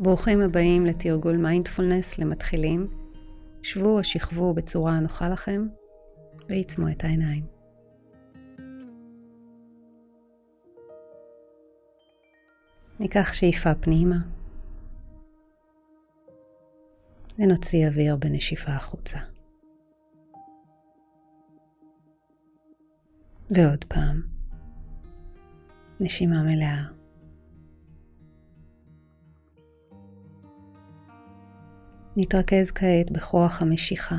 ברוכים הבאים לתרגול מיינדפולנס למתחילים. שבו או שכבו בצורה הנוחה לכם ועיצמו את העיניים. ניקח שאיפה פנימה ונוציא אוויר בנשיפה החוצה. ועוד פעם, נשימה מלאה. נתרכז כעת בכוח המשיכה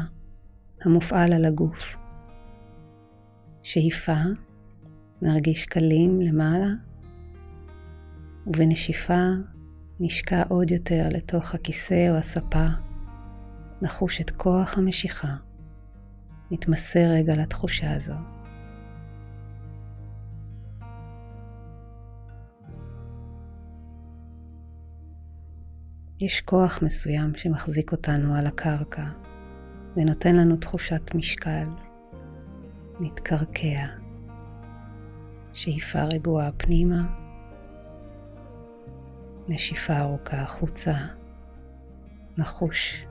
המופעל על הגוף. שאיפה, נרגיש קלים למעלה, ובנשיפה נשקע עוד יותר לתוך הכיסא או הספה, נחוש את כוח המשיכה. נתמסר רגע לתחושה הזו. יש כוח מסוים שמחזיק אותנו על הקרקע ונותן לנו תחושת משקל. נתקרקע. שאיפה רגועה פנימה, נשיפה ארוכה החוצה, נחוש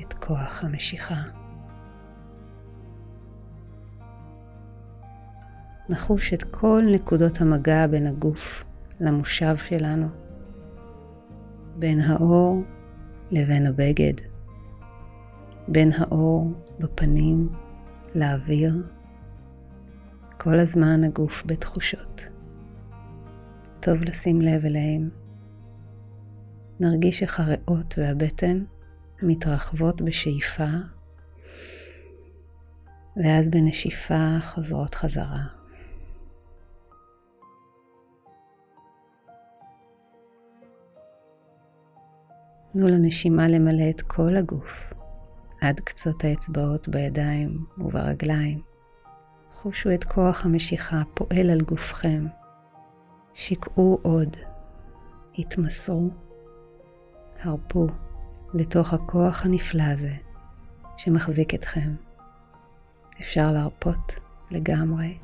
את כוח המשיכה. נחוש את כל נקודות המגע בין הגוף למושב שלנו. בין האור לבין הבגד, בין האור בפנים לאוויר. כל הזמן הגוף בתחושות. טוב לשים לב אליהם. נרגיש איך הריאות והבטן מתרחבות בשאיפה, ואז בנשיפה חוזרות חזרה. תנו לנשימה למלא את כל הגוף, עד קצות האצבעות בידיים וברגליים. חושו את כוח המשיכה הפועל על גופכם. שקעו עוד, התמסרו, הרפו לתוך הכוח הנפלא הזה שמחזיק אתכם. אפשר להרפות לגמרי,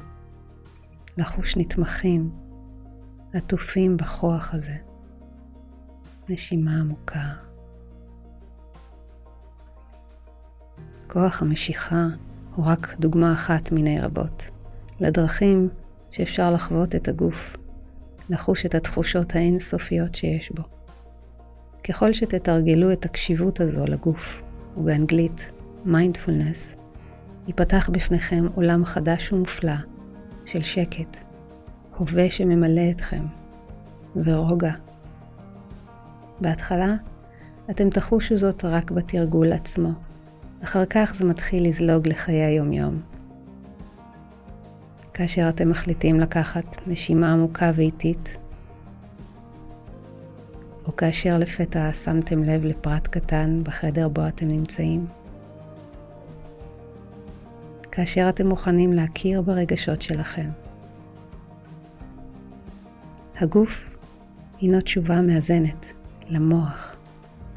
לחוש נתמכים, עטופים בכוח הזה. נשימה עמוקה. כוח המשיכה הוא רק דוגמה אחת מיני רבות לדרכים שאפשר לחוות את הגוף, לחוש את התחושות האינסופיות שיש בו. ככל שתתרגלו את הקשיבות הזו לגוף, ובאנגלית מיינדפולנס, ייפתח בפניכם עולם חדש ומופלא של שקט, הווה שממלא אתכם, ורוגע. בהתחלה אתם תחושו זאת רק בתרגול עצמו, אחר כך זה מתחיל לזלוג לחיי היומיום. כאשר אתם מחליטים לקחת נשימה עמוקה ואיטית, או כאשר לפתע שמתם לב לפרט קטן בחדר בו אתם נמצאים, כאשר אתם מוכנים להכיר ברגשות שלכם. הגוף הינו תשובה מאזנת למוח,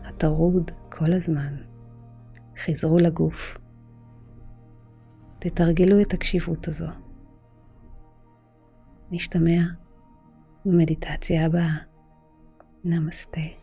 הטרוד כל הזמן. חזרו לגוף. תתרגלו את הקשיבות הזו. נשתמע במדיטציה הבאה. נמסטה.